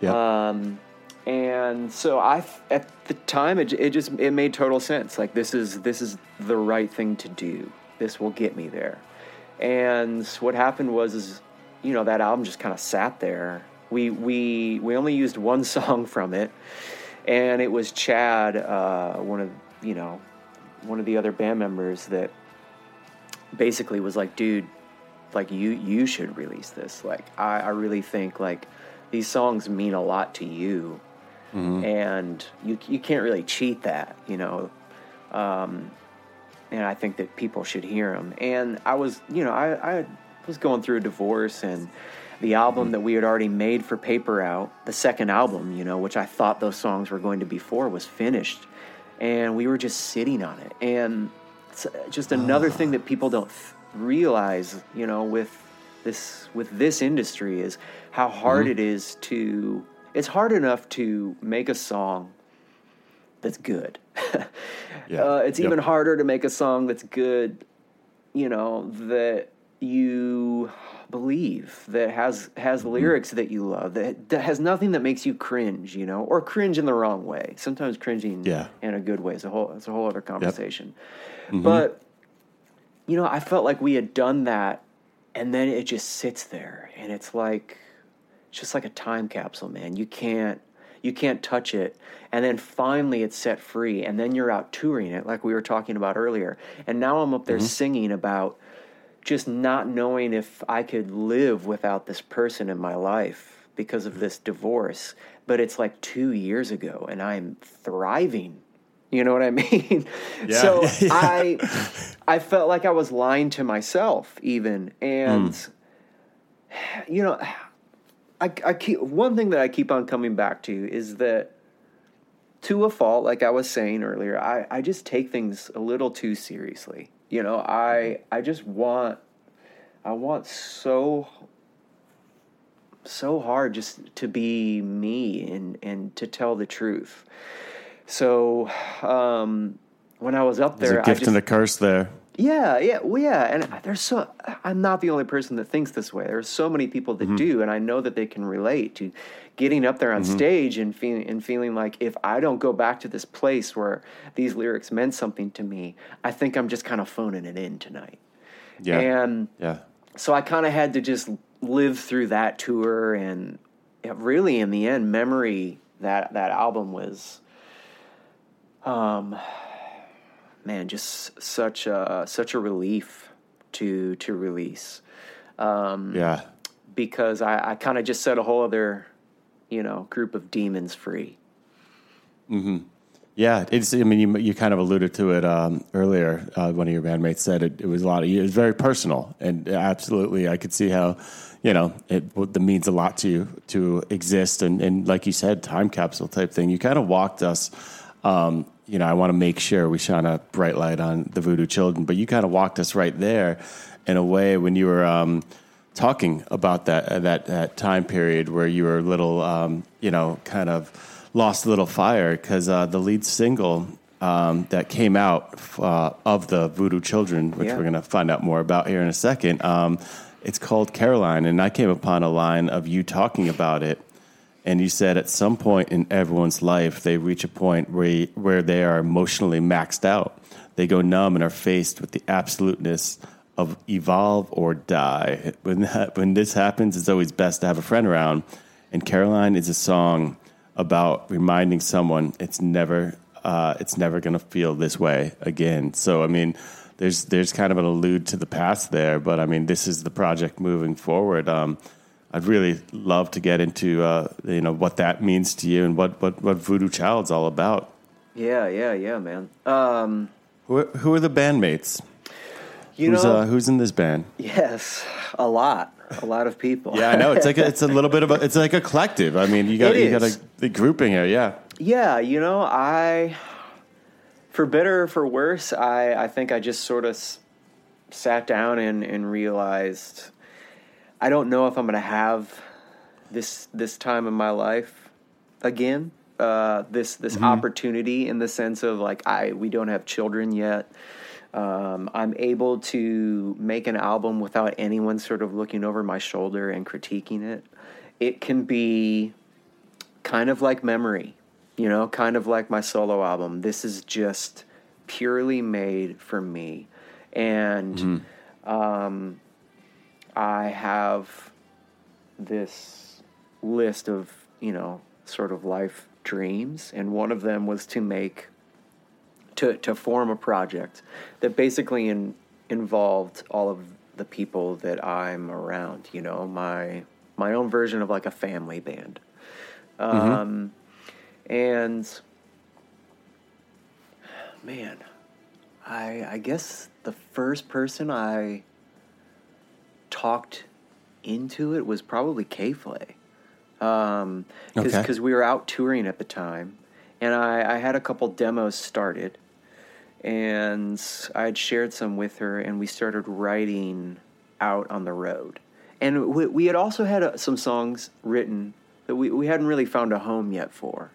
Yep. Um, and so I, at the time, it, it just it made total sense. Like this is this is the right thing to do. This will get me there. And what happened was, is you know that album just kind of sat there. We we we only used one song from it, and it was Chad, uh, one of you know, one of the other band members that basically was like, dude, like you you should release this. Like I, I really think like these songs mean a lot to you, Mm-hmm. and you you can't really cheat that, you know. Um, and I think that people should hear them. And I was, you know, I, I was going through a divorce, and the album mm-hmm. that we had already made for Paper Route, the second album, you know, which I thought those songs were going to be for, was finished, and we were just sitting on it. And it's just another thing that people don't realize, you know, with this with this industry is how hard mm-hmm. it is to. It's hard enough to make a song that's good. Yeah. Uh, it's Yep. even harder to make a song that's good, you know, that you believe that has has Mm-hmm. lyrics that you love that, that has nothing that makes you cringe, you know, or cringe in the wrong way. Sometimes cringing Yeah. in a good way is a whole it's a whole other conversation. Mm-hmm. But you know, I felt like we had done that and then it just sits there and it's like it's just like a time capsule man. You can't you can't touch it. And then finally it's set free and then you're out touring it like we were talking about earlier. And now i'm up there mm-hmm. singing about just not knowing if i could live without this person in my life because of this divorce. But it's like two years ago and i'm thriving. You know what i mean? Yeah. so Yeah. i i felt like i was lying to myself even. And mm. you know I, I keep one thing that I keep on coming back to is that to a fault, like I was saying earlier, I, I just take things a little too seriously. You know, I I just want I want so so hard just to be me and and to tell the truth. So um when I was up There's there, a gift I just, and a curse there. Yeah, yeah, well, yeah, and there's so I'm not the only person that thinks this way. There's so many people that do, and I know that they can relate to getting up there on stage and feeling and feeling like if I don't go back to this place where these lyrics meant something to me, I think I'm just kind of phoning it in tonight. Yeah. And yeah. so I kind of had to just live through that tour, and really, in the end, memory that that album was, um, man, just such a such a relief to to release, um, Yeah. because I, I kind of just set a whole other, you know, group of demons free. Hmm. Yeah, it's. I mean, you you kind of alluded to it um, earlier. Uh, one of your bandmates said it, it was a lot of. It was very personal, and absolutely, I could see how, you know, it that means a lot to you to exist, and and like you said, time capsule type thing. You kind of walked us. Um, you know, I want to make sure we shine a bright light on the Voodoo Children, but you kind of walked us right there, in a way when you were. Um, talking about that uh, that that time period where you were a little, um, you know, kind of lost a little fire because uh, the lead single um, that came out uh, of the Voodoo Children, which Yeah. we're going to find out more about here in a second, um, it's called Caroline, and I came upon a line of you talking about it. And you said at some point in everyone's life, they reach a point where, where they are emotionally maxed out. They go numb and are faced with the absoluteness of evolve or die. When, that, when this happens, it's always best to have a friend around. And Caroline is a song about reminding someone it's never, uh, it's never going to feel this way again. So, I mean, there's there's kind of an allude to the past there, but I mean, this is the project moving forward. Um, I'd really love to get into uh, you know what that means to you and what what what Voodoo Child's all about. Yeah, yeah, yeah, man. Um, Who are, who are the bandmates? you Who's know, uh, who's in this band? yes, a lot, a lot of people. Yeah, I know it's like a, it's a little bit of a it's like a collective. I mean, you got you got a the grouping here. Yeah, Yeah, you know, I, for better or for worse, I, I think I just sort of s- sat down and, and realized I don't know if I'm going to have this this time in my life again. Uh, this this opportunity in the sense of like I we don't have children yet. Um, I'm able to make an album without anyone sort of looking over my shoulder and critiquing it. It can be kind of like memory, you know, kind of like my solo album. This is just purely made for me. And um, I have this list of, you know, sort of life dreams. And one of them was to make, to, to form a project that basically in, involved all of the people that I'm around, you know, my, my own version of like a family band. Um, and man, I I guess the first person I talked into it was probably K Flay. Um, because Okay. we were out touring at the time, and I, I had a couple demos started, and I had shared some with her, and we started writing out on the road. And we, we had also had uh, some songs written that we, we hadn't really found a home yet for.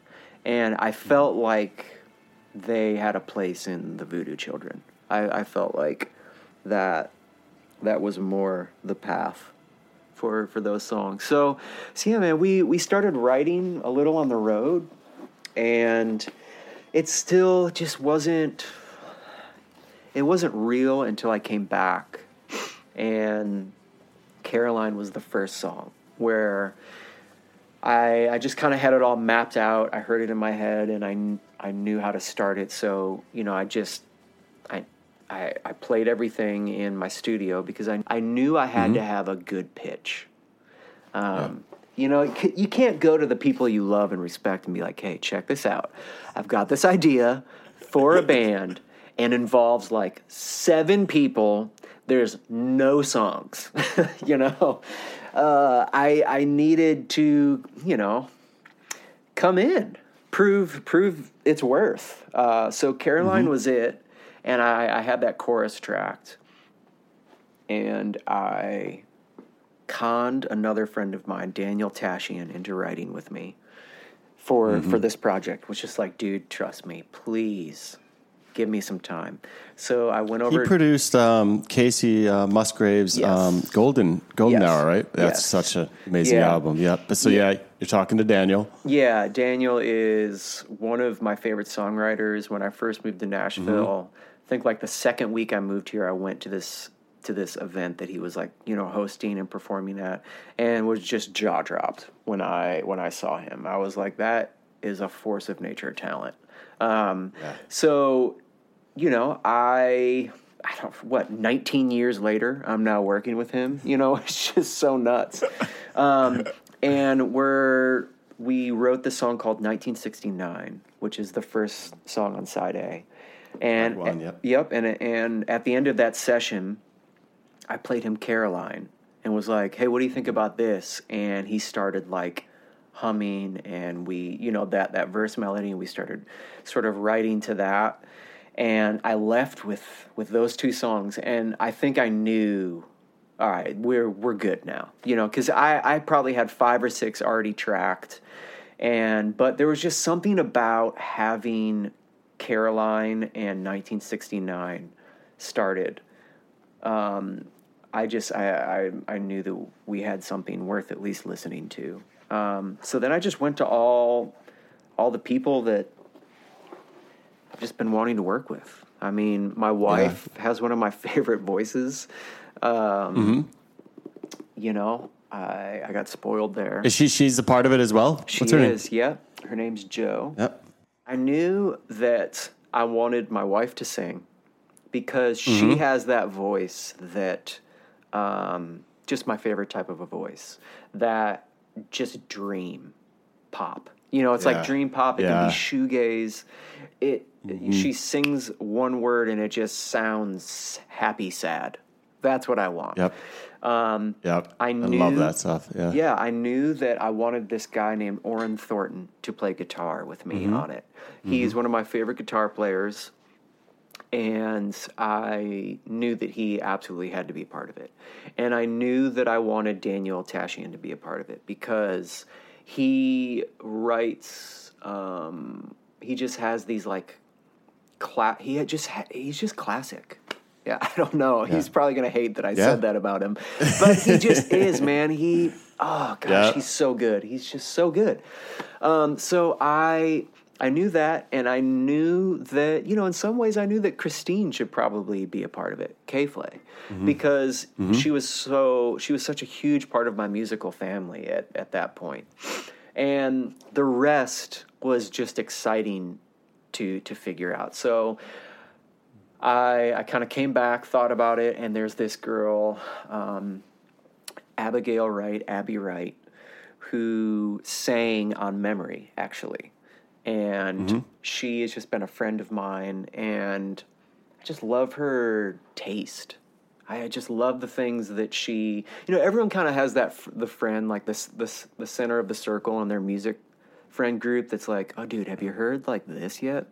And I felt like they had a place in the Voodoo Children. I, I felt like that that was more the path for for those songs. So, so yeah, man, we we started writing a little on the road, and it still just wasn't. It wasn't real until I came back, and Caroline was the first song where I I just kind of had it all mapped out. I heard it in my head, and I I knew how to start it. So you know, I just I I, I played everything in my studio because I I knew I had to have a good pitch. Um, You know, you can't go to the people you love and respect and be like, "Hey, check this out. I've got this idea for a band and involves like seven people. There's no songs." you know, uh, I I needed to, you know, come in, prove prove its worth. Uh, so Caroline was it, and I, I had that chorus tracked, and I conned another friend of mine, Daniel Tashian, into writing with me for for this project. Was just like, dude, trust me, please. Give me some time. So I went over. He produced um, Kacey uh, Musgraves Yes. um, Golden Golden Yes. Hour, right? That's Yes. such an amazing Yeah. album. Yep. But so yeah, you're talking to Daniel. Yeah, Daniel is one of my favorite songwriters. When I first moved to Nashville, I think like the second week I moved here, I went to this to this event that he was like, you know, hosting and performing at, and was just jaw dropped when I when I saw him. I was like, that is a force of nature talent. Um, So, you know, I. I don't what 19 years later I'm now working with him you know it's just so nuts um, and we're we wrote this song called 1969 which is the first song on side A and one, yep. yep and and at the end of that session I played him Caroline and was like hey what do you think about this? And he started like humming and we you know that that verse melody and we started sort of writing to that. And I left with with those two songs and I think I knew all right we're we're good now you know cuz I I probably had 5 or 6 already tracked. And but there was just something about having Caroline and 1969 started um, I just I, I I knew that we had something worth at least listening to. Um, so then I just went to all all the people that I've just been wanting to work with. I mean, my wife has one of my favorite voices. Um, You know, I I got spoiled there. Is she? She's a part of it as well. She What's her name? is. Yep, her name's Joe. Yep. I knew that I wanted my wife to sing because Mm-hmm. she has that voice that um, just my favorite type of a voice that just dream pop. You know, it's Yeah. like dream pop. It Yeah. Mm-hmm. can be shoegaze. It she sings one word and it just sounds happy sad. That's what I want. Yep. Um, Yep. I love that stuff. Yeah. yeah, I knew that I wanted this guy named Orrin Thornton to play guitar with me Mm-hmm. on it. He's one of my favorite guitar players, and I knew that he absolutely had to be a part of it. And I knew that I wanted Daniel Tashian to be a part of it because he writes. Um, he just has these like, cla- he had just ha- he's just classic. Yeah, I don't know. He's probably gonna hate that I Yeah. said that about him, but he just is, man. He, oh gosh, Yeah. he's so good. He's just so good. Um, so I, I knew that, and I knew that you know, in some ways, I knew that Kristine should probably be a part of it, K Flay, because she was so she was such a huge part of my musical family at at that point, and the rest was just exciting to to figure out. So. I, I kind of came back, thought about it, and there's this girl, um, Abigail Wright, Abby Wright, who sang on memory, actually. And she has just been a friend of mine, and I just love her taste. I just love the things that she, you know, everyone kind of has that the friend like this this the center of the circle in their music friend group that's like, oh, dude, have you heard like this yet?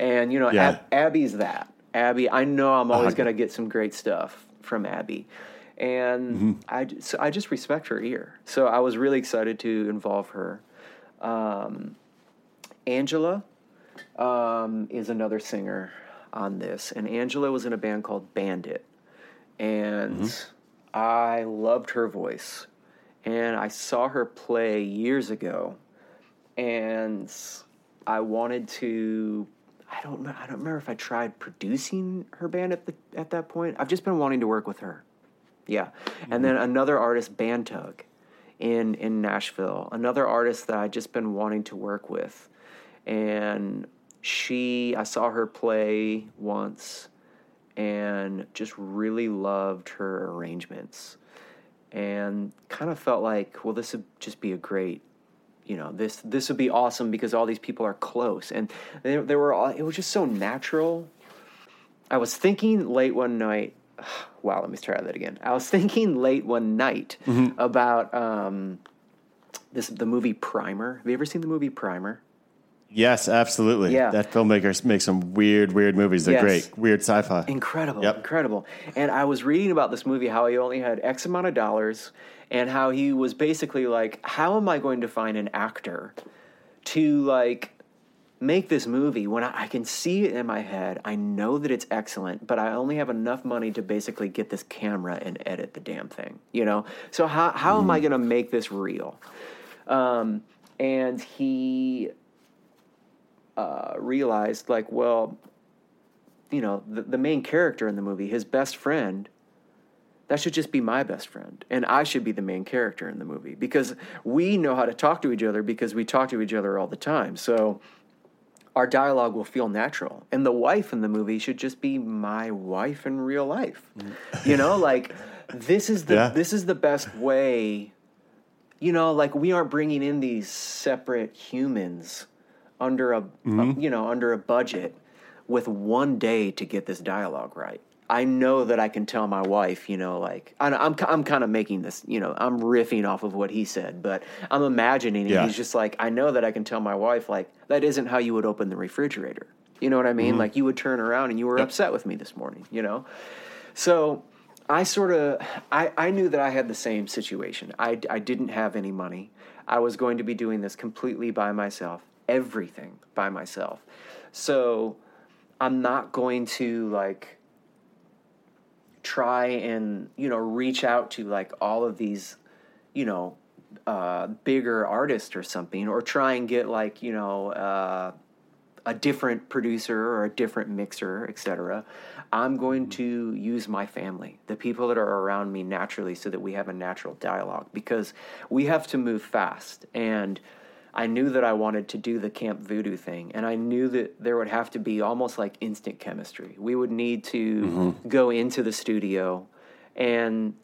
And you know, Yeah. Ab- Abby's that. Abby, I know I'm always Uh, going to get some great stuff from Abby, and I j- so I just respect her ear. So I was really excited to involve her. Um, Angela um, is another singer on this, and Angela was in a band called Bandit, and I loved her voice, and I saw her play years ago, and I wanted to. I don't. know- I don't remember if I tried producing her band at the at that point. I've just been wanting to work with her, Yeah, and then mm-hmm. another artist, Bantug, in in Nashville. Another artist that I just been wanting to work with, and she, I saw her play once, and just really loved her arrangements, and kind of felt like, well, this would just be a great you know this this would be awesome because all these people are close. And they, they were all it was just so natural. I was thinking late one night wow let me try that again. I was thinking late one night about um this the movie primer. Have you ever seen the movie primer Yes, absolutely. Yeah. That filmmaker makes some weird, weird movies. They're Yes. great. Weird sci-fi. incredible Yep. incredible and i was reading about this movie how he only had x amount of dollars and how he was basically like how am i going to find an actor to like make this movie when I, I can see it in my head i know that it's excellent but i only have enough money to basically get this camera and edit the damn thing you know so how, how am i going to make this real um, and he uh, realized like well you know the, the main character in the movie his best friend that should just be my best friend and i should be the main character in the movie because we know how to talk to each other because we talk to each other all the time. So our dialogue will feel natural and the wife in the movie should just be my wife in real life. You know like this is the Yeah. this is the best way you know like we aren't bringing in these separate humans under a, a you know under a budget with one day to get this dialogue right. I know that i can tell my wife you know like I- i'm, I'm kind of making this you know i'm riffing off of what he said but i'm imagining Yeah. he's just like i know that i can tell my wife like that isn't how you would open the refrigerator. You know what i mean? Mm-hmm. Like you would turn around and you were upset with me this morning you know? So I sort of I, I knew that I had the same situation. I, I didn't have any money. I was going to be doing this completely by myself, everything by myself. So I'm not going to like try and you know reach out to like all of these you know uh, bigger artists or something, or try and get like you know uh, a different producer or a different mixer, etc. I'm going to use my family, the people that are around me naturally, so that we have a natural dialogue because we have to move fast. And I knew that I wanted to do the Camp Voodoo thing, and I knew that there would have to be almost like instant chemistry. We would need to go into the studio and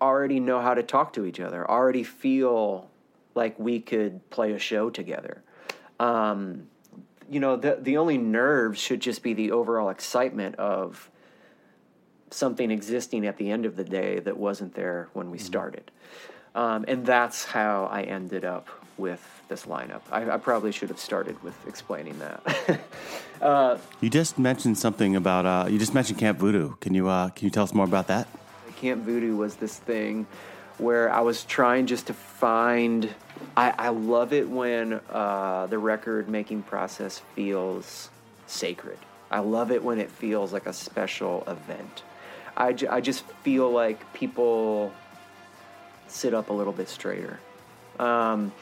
already know how to talk to each other, already feel like we could play a show together. Um, you know, the the only nerves should just be the overall excitement of something existing at the end of the day that wasn't there when we started. Um, and that's how I ended up with this lineup. I, I probably should have started with explaining that. You just mentioned something about. Uh, you just mentioned Camp Voodoo. Can you uh, can you tell us more about that? Camp Voodoo was this thing where I was trying just to find. I, I love it when uh, the record making process feels sacred. I love it when it feels like a special event. I just feel like people sit up a little bit straighter. Um,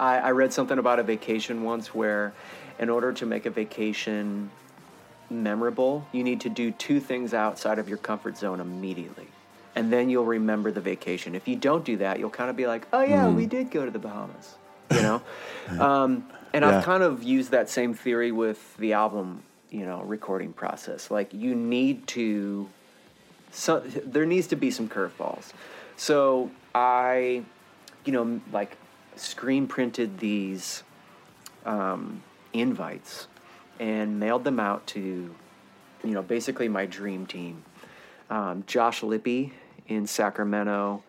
I, I read something about a vacation once where, in order to make a vacation memorable, you need to do two things outside of your comfort zone immediately. And then you'll remember the vacation. If you don't do that, you'll kind of be like, oh, yeah, we did go to the Bahamas, you know? um, and Yeah. I've kind of used that same theory with the album, you know, recording process. Like, you need to, so, there needs to be some curveballs. So I, you know, like screen printed these um, invites and mailed them out to, you know, basically my dream team. Um, Josh Lippy in Sacramento,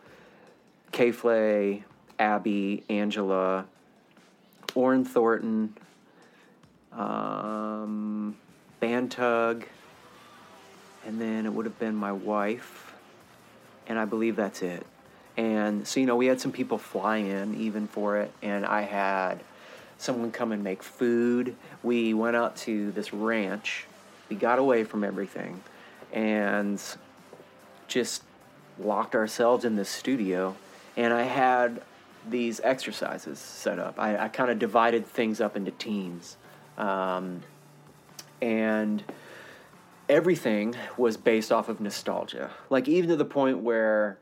K Flay, Abby, Angela, Orrin Thornton, um, Bantug, and then it would have been my wife, and I believe that's it. And so, you know, we had some people fly in even for it, and I had someone come and make food. We went out to this ranch. We got away from everything and just locked ourselves in this studio. And I had these exercises set up. I, I kind of divided things up into teams. Um, and everything was based off of nostalgia. Like even to the point where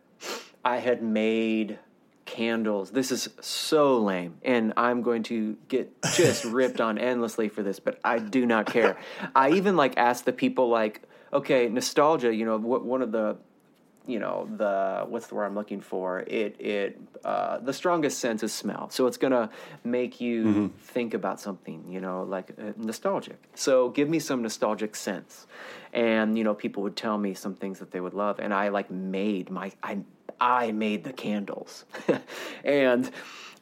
I had made candles. This is so lame, and I'm going to get just ripped on endlessly for this, but I do not care. I even like asked the people like, okay, nostalgia. You know, what one of the you know the what's the word I'm looking for? It it uh, the strongest sense is smell, so it's gonna make you think about something. You know, like uh, nostalgic. So give me some nostalgic sense, and you know people would tell me some things that they would love, and I like made my I I made the candles, and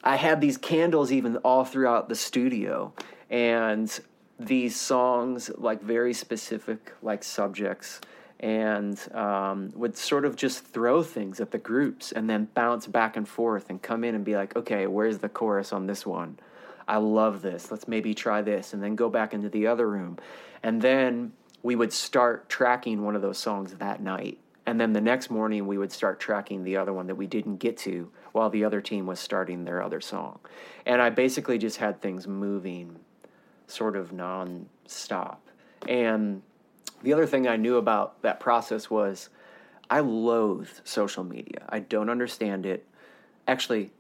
I had these candles even all throughout the studio, and these songs like very specific like subjects and um, would sort of just throw things at the groups and then bounce back and forth and come in and be like, okay, where's the chorus on this one? I love this. Let's maybe try this. And then go back into the other room. And then we would start tracking one of those songs that night. And then the next morning, we would start tracking the other one that we didn't get to while the other team was starting their other song. And I basically just had things moving sort of non-stop. And the other thing I knew about that process was I loathe social media. I don't understand it. Actually,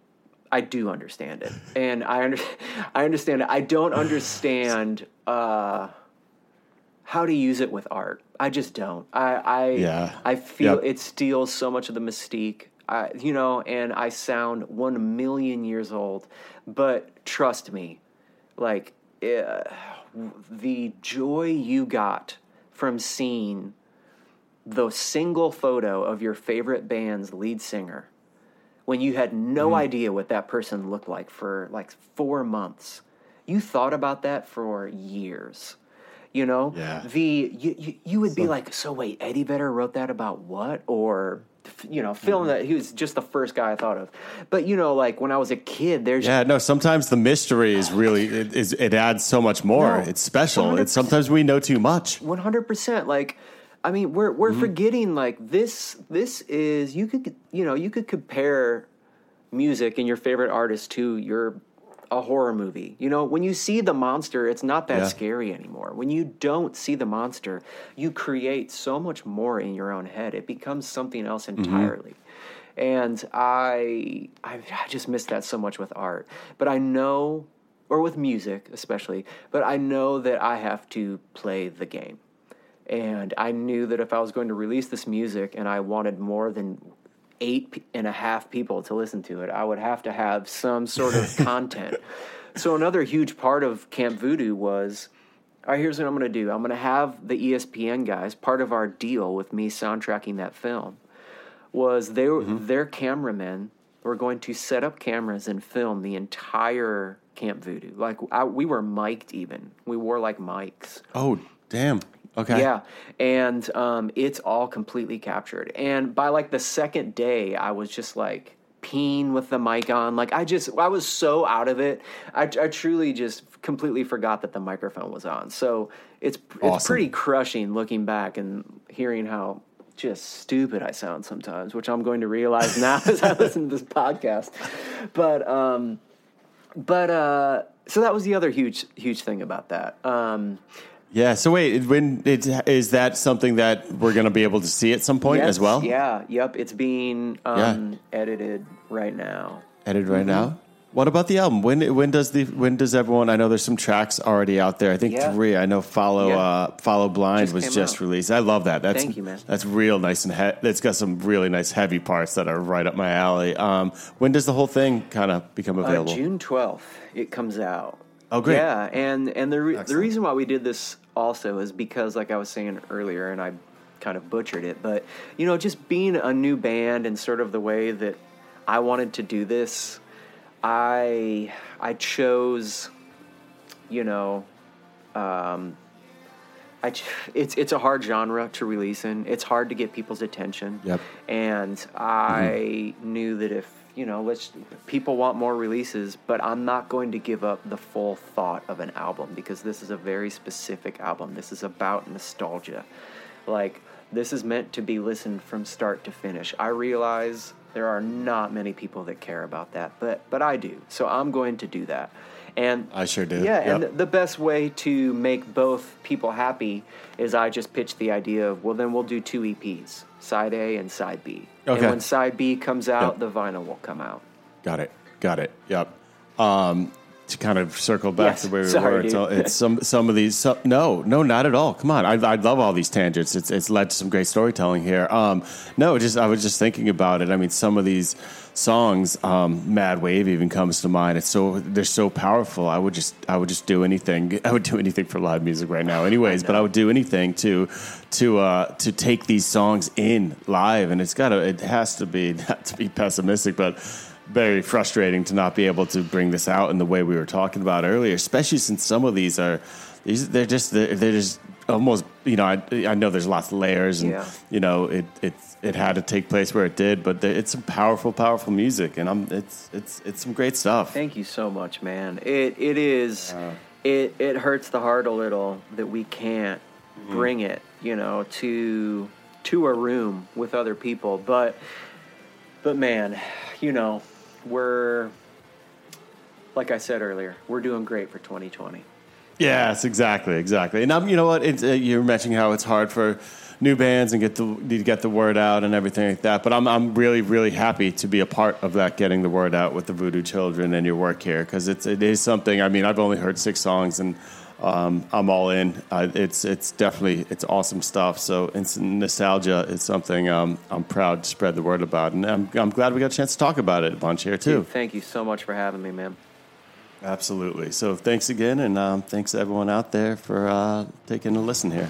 I do understand it, and I under, I understand it. I don't understand uh, how to use it with art. I just don't. I I Yeah. I feel Yep. it steals so much of the mystique. I, you know, and I sound one million years old, but trust me, like uh, the joy you got from seeing the single photo of your favorite band's lead singer when you had no Mm-hmm. idea what that person looked like for like four months. You thought about that for years. You know, Yeah. the you, you, you would be like, so wait, Eddie Vedder wrote that about what? Or you know, film Mm-hmm. that he was just the first guy I thought of. But you know, like when I was a kid, there's Yeah, no. Sometimes the mystery is really it, is, it adds so much more. No, it's special. It's sometimes we know too much. One hundred percent. Like, I mean, we're we're Mm-hmm. forgetting like this. This is you could you know you could compare music and your favorite artist to your a horror movie. You know, when you see the monster, it's not that Yeah. scary anymore. When you don't see the monster, you create so much more in your own head. It becomes something else Mm-hmm. entirely. And I, I I just miss that so much with art. But I know or with music especially, but I know that I have to play the game. And I knew that if I was going to release this music and I wanted more than eight and a half people to listen to it, I would have to have some sort of content. So another huge part of Camp Voodoo was, all right, here's what I'm going to do. I'm going to have the ESPN guys, part of our deal with me soundtracking that film, was they were, mm-hmm. their cameramen were going to set up cameras and film the entire Camp Voodoo. Like I, we were mic'd even. We wore like mics. Oh, damn. Okay. Yeah, and um, it's all completely captured. And by like the second day, I was just like peeing with the mic on. Like I just, I was so out of it. I, I truly just completely forgot that the microphone was on. So it's it's Awesome. pretty crushing looking back and hearing how just stupid I sound sometimes, which I'm going to realize now as I listen to this podcast. But um, but uh, so that was the other huge huge thing about that. Um, Yeah. So wait, when it, is that something that we're going to be able to see at some point Yes, as well? Yeah, yep. It's being um, edited right now. Edited right Mm-hmm. now. What about the album? When when does the when does everyone? I know there's some tracks already out there. I think Yeah. three. I know follow Yeah. uh, follow blind Just was just out. released. I love that. That's Thank you, man. That's real nice and he- it's got some really nice heavy parts that are right up my alley. Um, when does the whole thing kind of become Uh, available? June twelfth, it comes out. Oh, great. Yeah, and and the re- the reason why we did this also is because, like I was saying earlier, and I kind of butchered it, but you know, just being a new band and sort of the way that I wanted to do this, I I chose, you know, um, I ch- it's it's a hard genre to release in. It's hard to get people's attention. Yep. And I knew that if you know, let's people want more releases, but I'm not going to give up the full thought of an album because this is a very specific album. This is about nostalgia. Like this is meant to be listened from start to finish. I realize there are not many people that care about that, but but I do. So I'm going to do that. And I sure do. Yeah, and Yep. the, the best way to make both people happy is I just pitched the idea of well, then we'll do two EPs, side A and side B. Okay. And when side B comes out, Yep. the vinyl will come out. Got it. Got it. Yep. Um, to kind of circle back Yes. to where we Sorry, were, it's, all- it's some some of these. Some, no, no, not at all. Come on, I, I love all these tangents. It's it's led to some great storytelling here. Um, no, just I was just thinking about it. I mean, some of these songs, um, "Mad Wave" even comes to mind. It's so they're so powerful. I would just I would just do anything. I would do anything for live music right now, anyways. But I would do anything to to uh, to take these songs in live, and it's got to it has to be not to be pessimistic, but very frustrating to not be able to bring this out in the way we were talking about earlier, especially since some of these are these they're just they're, they're just almost you know I, I know there's lots of layers and Yeah. you know it it's it had to take place where it did, but there- it's some powerful powerful music and I'm it's it's it's some great stuff. Thank you so much, man. It it is it it hurts the heart a little that we can't mm-hmm. bring it, you know, to to a room with other people, but but man, you know, we're like I said earlier, we're doing great for 2020. Yes, exactly, exactly. And um, you know what? It's, uh, you're mentioning how it's hard for new bands and get the to get the word out and everything like that. But I'm I'm really really happy to be a part of that, getting the word out with the Voodoo Children and your work here because it's it is something. I mean, I've only heard six songs and. Um, I'm all in. Uh, it's it's definitely it's awesome stuff. So it's nostalgia is something um, I'm proud to spread the word about, and I'm I'm glad we got a chance to talk about it a bunch here too. Dude, thank you so much for having me, man. Absolutely. So thanks again, and um, thanks to everyone out there for uh, taking a listen here.